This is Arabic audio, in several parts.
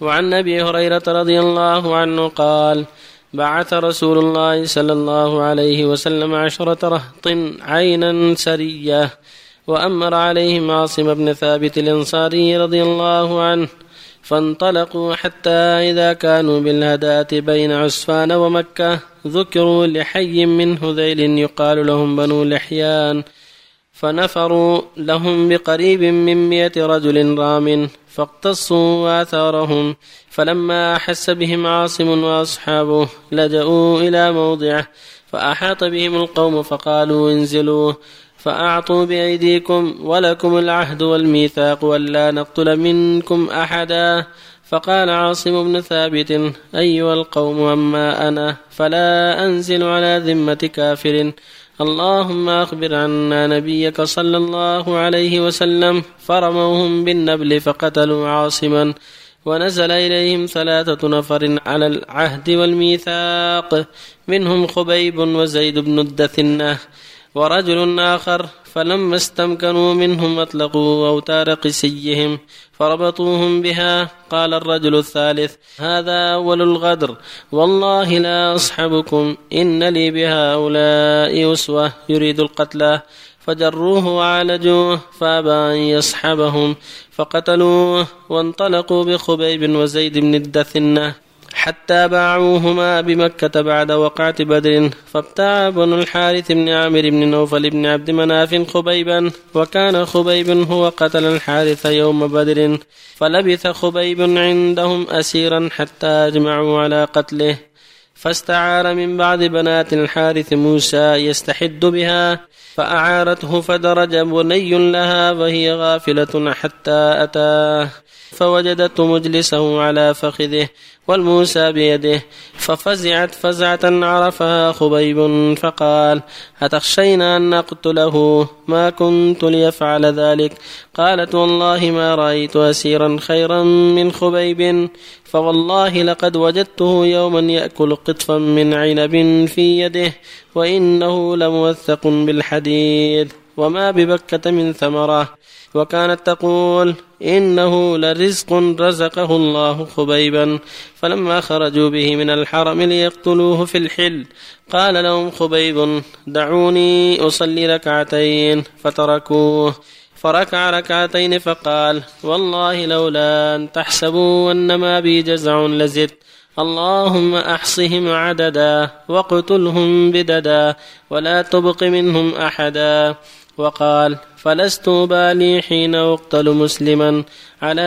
وعن أبي هريرة رضي الله عنه قال بعث رسول الله صلى الله عليه وسلم عشرة رهط عينا سرية وأمر عليهم عاصم بن ثابت الأنصاري رضي الله عنه فانطلقوا حتى إذا كانوا بالهداة بين عسفان ومكة ذكروا لحي من هذيل يقال لهم بنو لحيان. فنفروا لهم بقريب من مئة رجل رام فاقتصوا آثارهم فلما أحس بهم عاصم وأصحابه لجأوا إلى موضعه فأحاط بهم القوم فقالوا انزلوا فأعطوا بأيديكم ولكم العهد والميثاق ولا نقتل منكم أحدا. فقال عاصم بن ثابت أيها القوم أما أنا فلا أنزل على ذمة كافر. اللهم أخبر عنا نبيك صلى الله عليه وسلم فرموهم بالنبل فقتلوا عاصما ونزل إليهم ثلاثة نفر على العهد والميثاق منهم خبيب وزيد بن الدثنة. ورجل آخر فلما استمكنوا منهم أطلقوا أوتار قسيهم فربطوهم بها قال الرجل الثالث هذا أول الغدر والله لا أصحبكم إن لي بهؤلاء أسوة يريد القتلى فجروه وعالجوه فأبى أن يصحبهم فقتلوه وانطلقوا بخبيب وزيد بن الدثنة حتى باعوهما بمكة بعد وقعة بدر. فابتاع بن الحارث بن عامر بن نوفل بن عبد مناف خبيبا وكان خبيب هو قتل الحارث يوم بدر. فلبث خبيب عندهم أسيرا حتى أجمعوا على قتله. فاستعار من بعض بنات الحارث موسى يستحد بها فأعارته فدرج بني لها وهي غافلة حتى أتاه. فوجدته مجلسه على فخذه والموسى بيده. ففزعت فزعة عرفها خبيب فقال أتخشين أن نقتله ما كنت ليفعل ذلك؟ قالت والله ما رأيت أسيرا خيرا من خبيب. فوالله لقد وجدته يوما يأكل قطفا من عنب في يده وإنه لموثق بالحديد. وما ببكة من ثمرة وكانت تقول إنه لرزق رزقه الله خبيبا فلما خرجوا به من الحرم ليقتلوه في الحل قال لهم خبيب دعوني أصلي ركعتين فتركوه فركع ركعتين فقال والله لولا أن تحسبوا أن ما بي جزع لزدت اللهم احصهم عددا واقتلهم بددا ولا تبق منهم احدا وقال فلست بالي حين أقتل مسلما على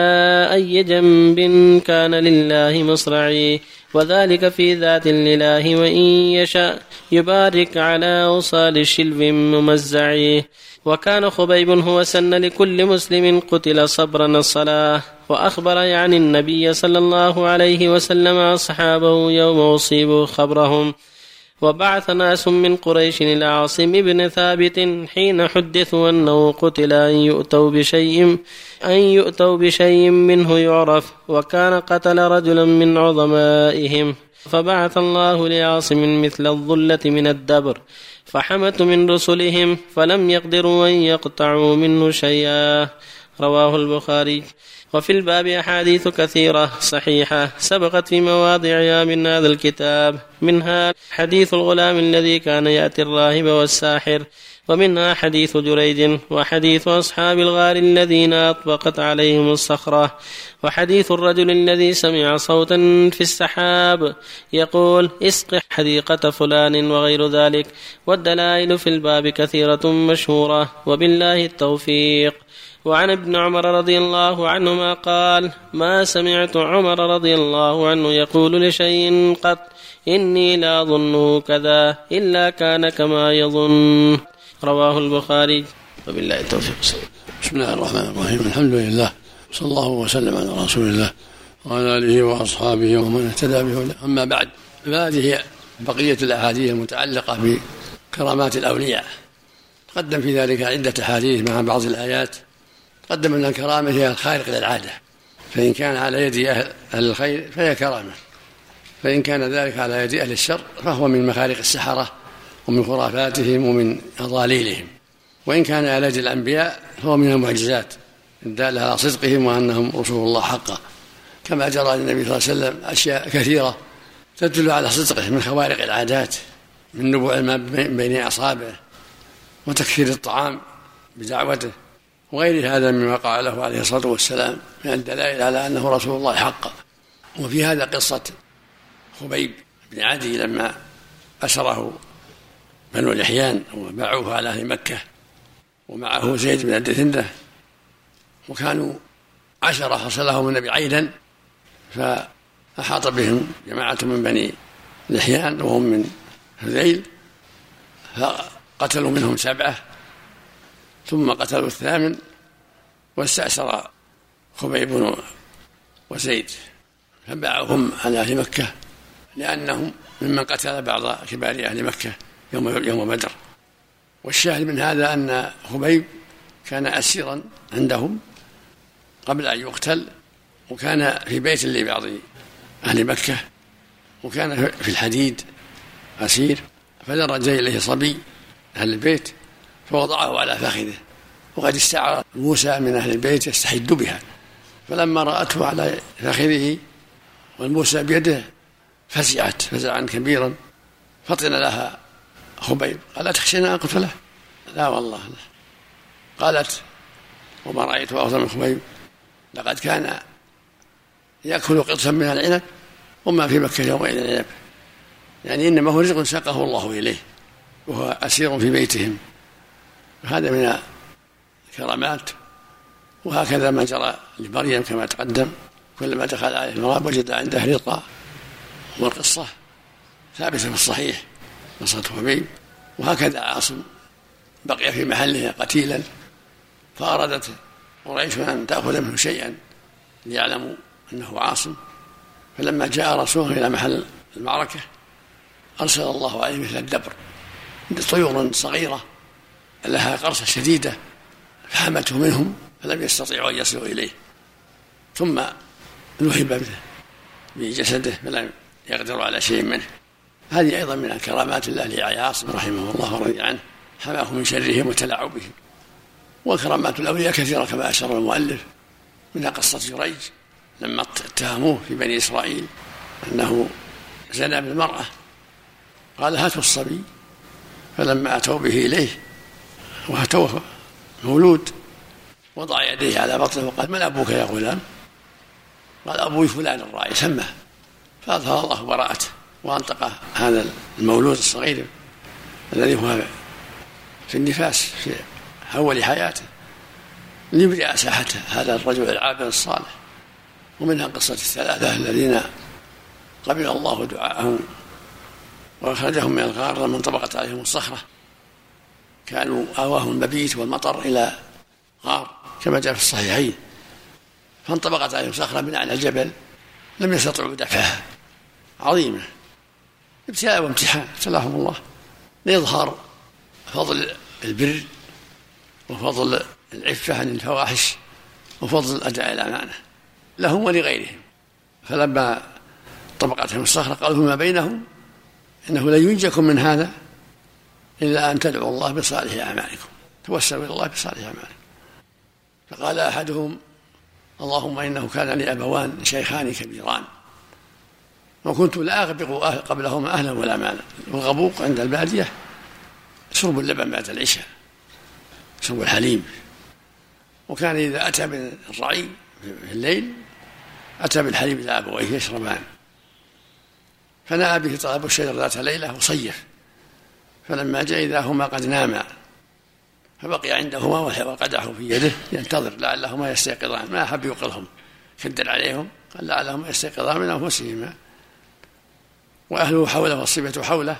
أي جنب كان لله مصرعي. وذلك في ذات لله وإن يشاء يبارك على أوصال الشلف ممزعي. وكان خبيب هو سن لكل مسلم قتل صبرا الصلاة. وأخبر يعني النبي صلى الله عليه وسلم أصحابه يوم اصيبوا خبرهم. وبعث ناس من قريش إلى عاصم بن ثابت حين حدثوا أنه قتل أن يؤتوا بشيء أن يؤتوا بشيء منه يعرف وكان قتل رجلا من عظمائهم. فبعث الله لعاصم مثل الظلة من الدبر فحمت من رسلهم فلم يقدروا أن يقطعوا منه شيئا. رواه البخاري. وفي الباب أحاديث كثيرة صحيحة سبقت في مواضعها من هذا الكتاب. منها حديث الغلام الذي كان يأتي الراهب والساحر ومنها حديث جريج وحديث أصحاب الغار الذين أطبقت عليهم الصخرة وحديث الرجل الذي سمع صوتا في السحاب يقول اسق حديقة فلان وغير ذلك. والدلائل في الباب كثيرة مشهورة وبالله التوفيق. وعن ابن عمر رضي الله عنهما قال ما سمعت عمر رضي الله عنه يقول لشيء قط إني لا أظنه كذا إلا كان كما يظن. رواه البخاري. وبالله التوفيق. بسم الله الرحمن الرحيم. الحمد لله. صلى الله وسلم على رسول الله وعلى آله وأصحابه ومن اهتدى به أما بعد فهذه بقية الأحاديث المتعلقة بكرامات الأولياء. تقدم في ذلك عدة أحاديث مع بعض الآيات. قدم أن الكرامة هي الخارق للعادة فإن كان على يد أهل الخير فهي كرامة. فإن كان ذلك على يد أهل الشر فهو من مخارق السحرة ومن خرافاتهم ومن أضاليلهم. وإن كان على يد الأنبياء فهو من المعجزات. الدالة على صدقهم وأنهم رسول الله حقا. كما جرى للنبي صلى الله عليه وسلم أشياء كثيرة تدل على صدقه من خوارق العادات من نبوع الماء بين أصابعه وتكثير الطعام بدعوته. وغير هذا مما قال له عليه الصلاة والسلام من الدلائل على أنه رسول الله حقا. وفي هذا قصة خبيب بن عدي لما أسره بنو الإحيان وباعوه على أهل مكة ومعه زيد بن الدثنة وكانوا عشرة حصلهم النبي عيدا فأحاط بهم جماعة من بني لحيان وهم من هذيل فقتلوا منهم سبعة ثم قتلوا الثامن واستأسر خبيب وزيد فباعوهم على أهل مكة لأنهم ممن قتل بعض كبار أهل مكة يوم يوم بدر. والشاهد من هذا أن خبيب كان أسيرا عندهم قبل أن يقتل وكان في بيت لبعض أهل مكة وكان في الحديد أسير فدرج إليه صبي أهل البيت فوضعه على فخذه. وقد استعار موسى من أهل البيت يستحد بها. فلما رأته على فخذه والموسى بيده فزعت فزعا كبيرا. فطن لها خبيب. قال تخشين أن أقتله لا والله. لا قالت وما رأيت أفضل من خبيب. لقد كان يأكل قطفا من العنب وما في مكة يومئذ العنب. يعني إنما هو رزق ساقه الله إليه وهو أسير في بيتهم. هذا من الكرامات وهكذا ما جرى لمريم كما تقدم. كلما دخل عليه المراب وجد عنده رضا والقصة ثابتة في الصحيح قصة حبيب وهكذا عاصم بقي في محله قتيلا فأرادت قريش أن تأخذ منه شيئا ليعلموا أنه عاصم. فلما جاء رسوله إلى محل المعركة أرسل الله عليه مثل الدبر طيور صغيرة لها قرصة شديدة فحمته منهم فلم يستطيعوا أن يصلوا إليه. ثم نهب بجسده فلم يقدروا على شيء منه. هذه أيضا من كرامات الله لعاصم رحمه الله ورضي عنه. حماه من شرهم وتلاعبهم وكرامات الأولياء كثيرة كما أشار المؤلف منها قصة جريج لما اتهموه في بني إسرائيل أنه زنى بالمرأة. قال هاتوا الصبي. فلما أتوا به إليه وأتوه مولود. وضع يديه على بطنه وقال من أبوك يا غلام؟ قال أبوي فلان الراعي سمه. فأظهر الله براءته وأنطق هذا المولود الصغير الذي هو في النفاس في أول حياته ليبرئ ساحته هذا الرجل العابد الصالح. ومنها قصة الثلاثة الذين قبل الله دعاءهم وأخرجهم من الغار لما انطبقت عليهم الصخرة. كانوا آواهم المبيت والمطر إلى غار كما جاء في الصحيحين. فانطبقت عليهم صخرة من أعلى الجبل لم يستطيعوا دفعها. عظيمة. ابتلاء وامتحان ابتلاهم الله. لإظهار فضل البر وفضل العفة عن الفواحش وفضل أداء الأمانة لهم ولغيرهم. فلما طبقتهم الصخرة قالوا فيما بينهم؟ إنه لن ينجكم من هذا. إلا أن تدعوا الله بصالح أعمالكم توسلوا إلى الله بصالح أعمالكم. فقال أحدهم اللهم إنه كان لي أبوان شيخان كبيران وكنت لا أغبق أهل قبلهما أهلا ولا مالا. والغبوق عند البادية شرب اللبن بعد العشاء شرب الحليب. وكان إذا أتى من الرعي في الليل أتى بالحليب إلى أبويه يشربان. فنأى به طلب الشجر ذات ليلة وصيف. فلما جاء إذا هما قد ناما فبقي عندهما وقدح في يده ينتظر لعلهما يستيقظان. ما أحب يوقظهم شدد عليهم قال لعلهما يستيقظان من أنفسهما. وأهله حوله والصبة حوله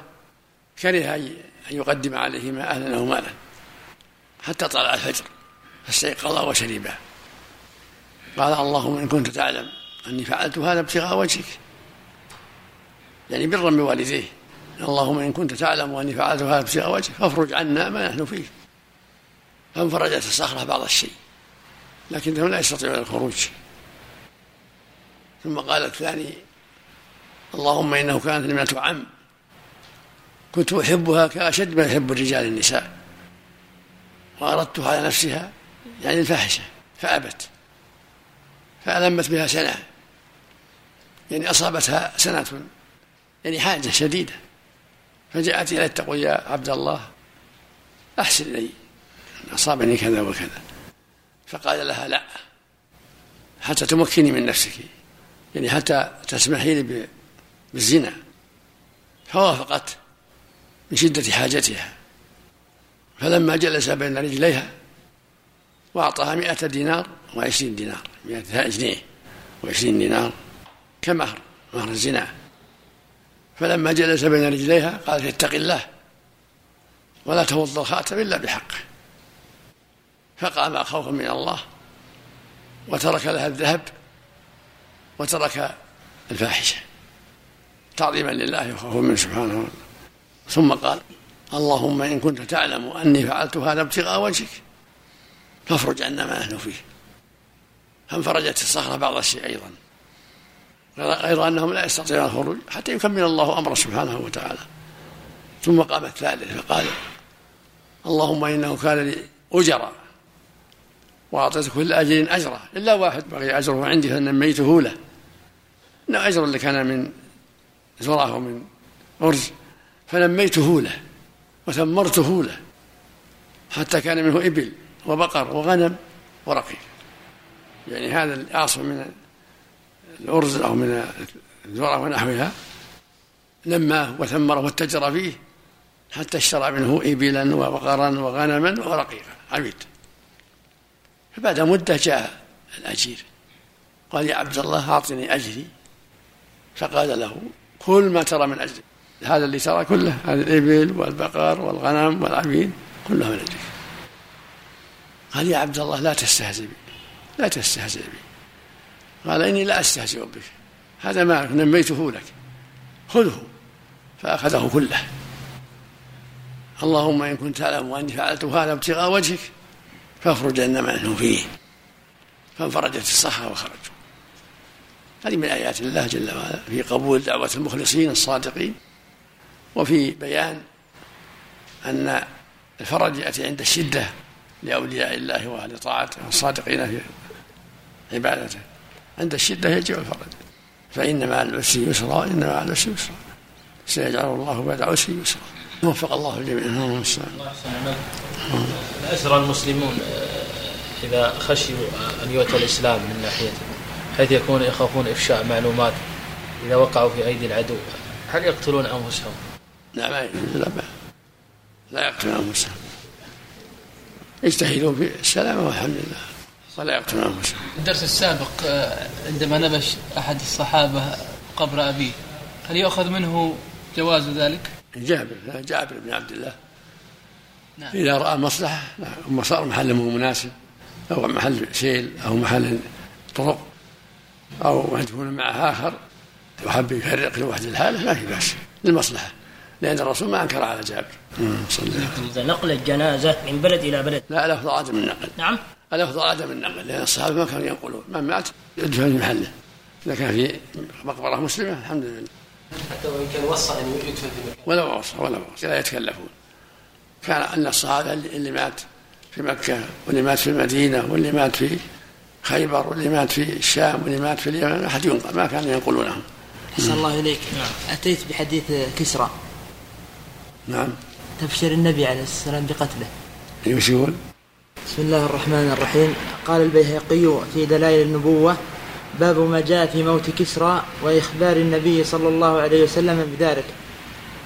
كره أن يقدم عليهما أهلا أو مالا حتى طلع الفجر فاستيقظا وشربا. قال اللهم إن كنت تعلم أني فعلت هذا ابتغاء وجهك يعني برا بوالديه اللهم إن كنت تعلم أني فعلت هذا ابتغاء وجهك فافرج عنا ما نحن فيه. فانفرجت الصخرة بعض الشيء لكنهم لا يستطيعون الخروج. ثم قال الثاني اللهم إنه كانت ابنة عم. كنت أحبها كأشد ما يحب الرجال النساء. وأردتها على نفسها يعني الفاحشة فأبت. فألمت بها سنة. يعني أصابتها سنة يعني حاجة شديدة. فجاءت إليه تقول يا عبد الله أحسن لي أصابني كذا وكذا. فقال لها لا حتى تمكني من نفسك يعني حتى تسمحي لي بالزنا فوافقت من شدة حاجتها. فلما جلس بين رجليها وأعطاها مئة دينار وعشرين دينار مئة جنيه وعشرين دينار كمهر مهر الزنا. فلما جلس بين رجليها قالت اتق الله ولا تفض الخاتم إلا بحقه. فقام خوفا من الله وترك لها الذهب وترك الفاحشة تعظيما لله وخوفا منه سبحانه وتعالى. ثم قال اللهم إن كنت تعلم أني فعلت هذا ابتغاء وجهك فافرج عنا ما نحن فيه. فانفرجت الصخرة بعض الشيء أيضا. غير أنهم لا يستطيعون الخروج حتى يكمل الله أمره سبحانه وتعالى. ثم قام الثالث فقال اللهم إنه كان لي أجرا وأعطيت كل أجر أجره إلا واحد بقي أجره عندي فنميته له. إن أجر اللي كان من زراه ومن أرز فنميته له وثمرته له حتى كان منه إبل وبقر وغنم ورقيق. يعني هذا الأصل من الأرز أو من الذرة ونحوها لماه وثمره واتجر فيه حتى اشترى منه إبلا وبقرا وغنما ورقيقا. عبيد. فبعد مدة جاء الأجير. قال يا عبد الله أعطني أجري. فقال له كل ما ترى من أجري هذا اللي ترى كله هذه الإبل والبقر والغنم والعبيد كلها من أجرك. قال يا عبد الله لا تستهزئ بي. لا تستهزئ بي. قال إني لا أستهزئ بك. هذا ما نميته لك. خذه. فأخذه كله. اللهم إن كنت تعلم أني فعلت هذا ابتغاء وجهك فافرج عنا ما نحن فيه. فانفرجت الصخرة وخرجوا هذه من آيات الله جل وعلا. في قبول دعوة المخلصين الصادقين. وفي بيان أن الفرج يأتي عند الشدة لأولياء الله وأهل طاعته الصادقين في عبادته. عند الشدة يجب الفرج فإن مع العسر يسرا وإن مع العسر يسرا. سيجعل الله بعد عسر يسرا. وفق الله الجميع. اللهم الأسرى المسلمون إذا خشوا أن يؤتى الإسلام من ناحية حيث يكون يخافون إفشاء معلومات إذا وقعوا في أيدي العدو هل يقتلون أنفسهم؟ لا ما لا لا يقتلون أنفسهم. يجتهدون في السلامة والحمد لله. يقتلون أنفسهم الدرس السابق عندما نبش أحد الصحابة قبر أبيه هل يؤخذ منه جواز ذلك؟ جابر جابر بن عبد الله. نعم. إذا رأى مصلحة نعم صار محل مناسب أو محل سيل أو محل طرق أو مدفون معه آخر وحب يفرق لوحده الحالة ما في بأس للمصلحة. لأن الرسول ما أنكر على جابر. صلى نقل الجنازة من بلد إلى بلد. لا الأفضل عدم النقل نعم. الأفضل عدم النقل لأن الصحابة ما كانوا ينقلون. من مات يدفن في محله. إذا كان في مقبرة مسلمة الحمد لله. حتى وإن كان وصى أن يدفن في ولا وصى ولا وصى لا يتكلفون. كان أن الصحابة اللي مات في مكة واللي مات في المدينة واللي مات في خيبر واللي مات في الشام واللي مات في اليمن ما أحد ينقل ما كانوا ينقلونهم. أحسن الله إليك. نعم. أتيت بحديث كسرى. نعم. تبشر النبي عليه السلام بقتله. إيش يقول؟ بسم الله الرحمن الرحيم. قال البيهقي في دلائل النبوة باب ما جاء في موت كسرى وإخبار النبي صلى الله عليه وسلم بذلك.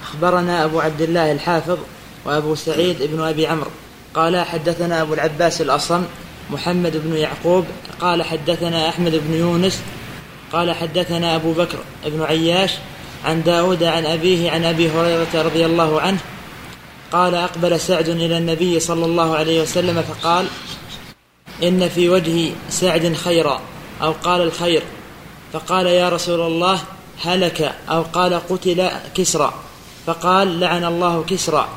أخبرنا أبو عبد الله الحافظ وأبو سعيد بن أبي عمرو. قال حدثنا أبو العباس الأصم محمد بن يعقوب. قال حدثنا أحمد بن يونس. قال حدثنا أبو بكر بن عياش عن داود عن أبيه عن أبي هريرة رضي الله عنه قال أقبل سعد إلى النبي صلى الله عليه وسلم فقال إن في وجه سعد خيرا أو قال الخير. فقال يا رسول الله هلك أو قال قتل كسرى فقال لعن الله كسرى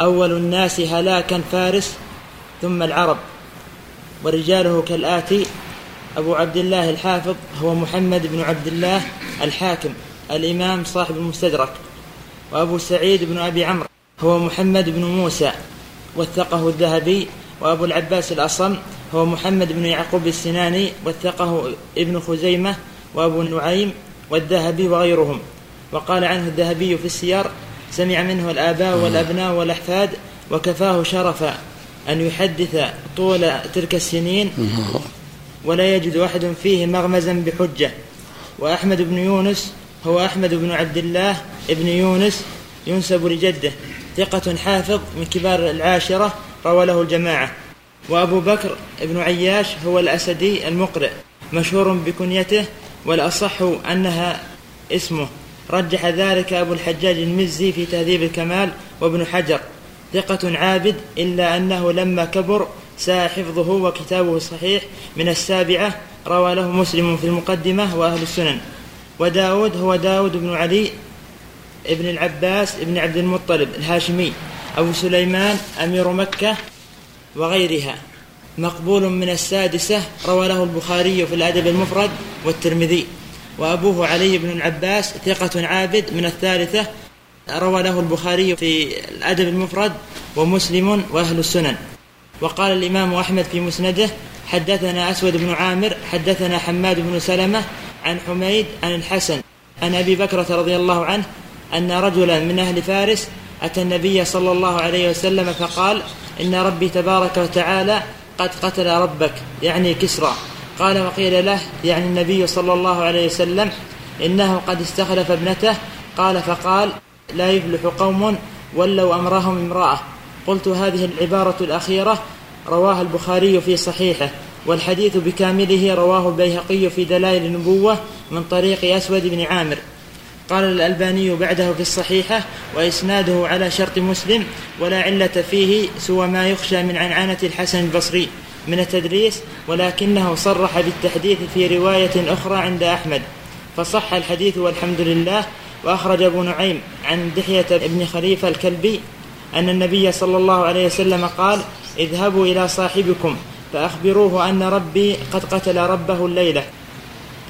أول الناس هلاكا فارس ثم العرب. ورجاله كالآتي أبو عبد الله الحافظ هو محمد بن عبد الله الحاكم الإمام صاحب المستدرك. وأبو سعيد بن أبي عمرو. هو محمد بن موسى وثقه الذهبي وأبو العباس الأصم هو محمد بن يعقوب السناني وثقه ابن خزيمة وأبو نعيم والذهبي وغيرهم. وقال عنه الذهبي في السير سمع منه الآباء والأبناء والأحفاد وكفاه شرفا أن يحدث طول تلك السنين ولا يجد أحد فيه مغمزا بحجة. وأحمد بن يونس هو أحمد بن عبد الله ابن يونس ينسب لجده. ثقة حافظ من كبار العاشرة روى له الجماعة. وأبو بكر بن عياش هو الأسدي المقرئ مشهور بكنيته والأصح أنها اسمه. رجح ذلك أبو الحجاج المزي في تهذيب الكمال وابن حجر. ثقة عابد إلا أنه لما كبر ساء حفظه وكتابه صحيح من السابعة روى له مسلم في المقدمة وأهل السنن. وداود هو داود بن علي ابن العباس ابن عبد المطلب الهاشمي أبو سليمان أمير مكة وغيرها. مقبول من السادسة روى له البخاري في الأدب المفرد والترمذي. وأبوه علي بن العباس ثقة عابد من الثالثة روى له البخاري في الأدب المفرد ومسلم وأهل السنن. وقال الإمام أحمد في مسنده حدثنا أسود بن عامر حدثنا حماد بن سلمة عن حميد عن الحسن عن أبي بكرة رضي الله عنه أن رجلا من أهل فارس أتى النبي صلى الله عليه وسلم فقال إن ربي تبارك وتعالى قد قتل ربك يعني كسرى. قال وقيل له يعني النبي صلى الله عليه وسلم إنه قد استخلف ابنته. قال فقال لا يفلح قوم ولوا أمرهم امرأة. قلت هذه العبارة الأخيرة رواها البخاري في صحيحه والحديث بكامله رواه البيهقي في دلائل النبوة من طريق أسود بن عامر. قال الألباني بعده في الصحيحة وإسناده على شرط مسلم ولا علة فيه سوى ما يخشى من عنعنة الحسن البصري من التدريس ولكنه صرح بالتحديث في رواية أخرى عند أحمد. فصح الحديث والحمد لله وأخرج أبو نعيم عن دحية بن خليفة الكلبي أن النبي صلى الله عليه وسلم قال اذهبوا إلى صاحبكم فأخبروه أن ربي قد قتل ربه الليلة.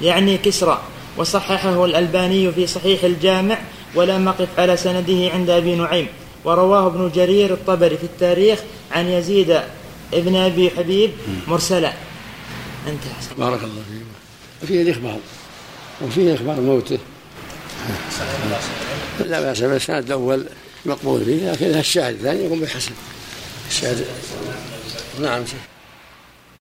يعني كسرى. وصححه الألباني في صحيح الجامع ولم أقف على سنده عند أبي نعيم. ورواه ابن جرير الطبري في التاريخ عن يزيد ابن أبي حبيب مرسلا. انتهى. بارك الله فيك. وفيه الإخبار. وفيه إخبار موته. لا بأس بالإسناد الأول مقبول فيه لكن الشاهد الثاني يكون بحسن الشاهد نعم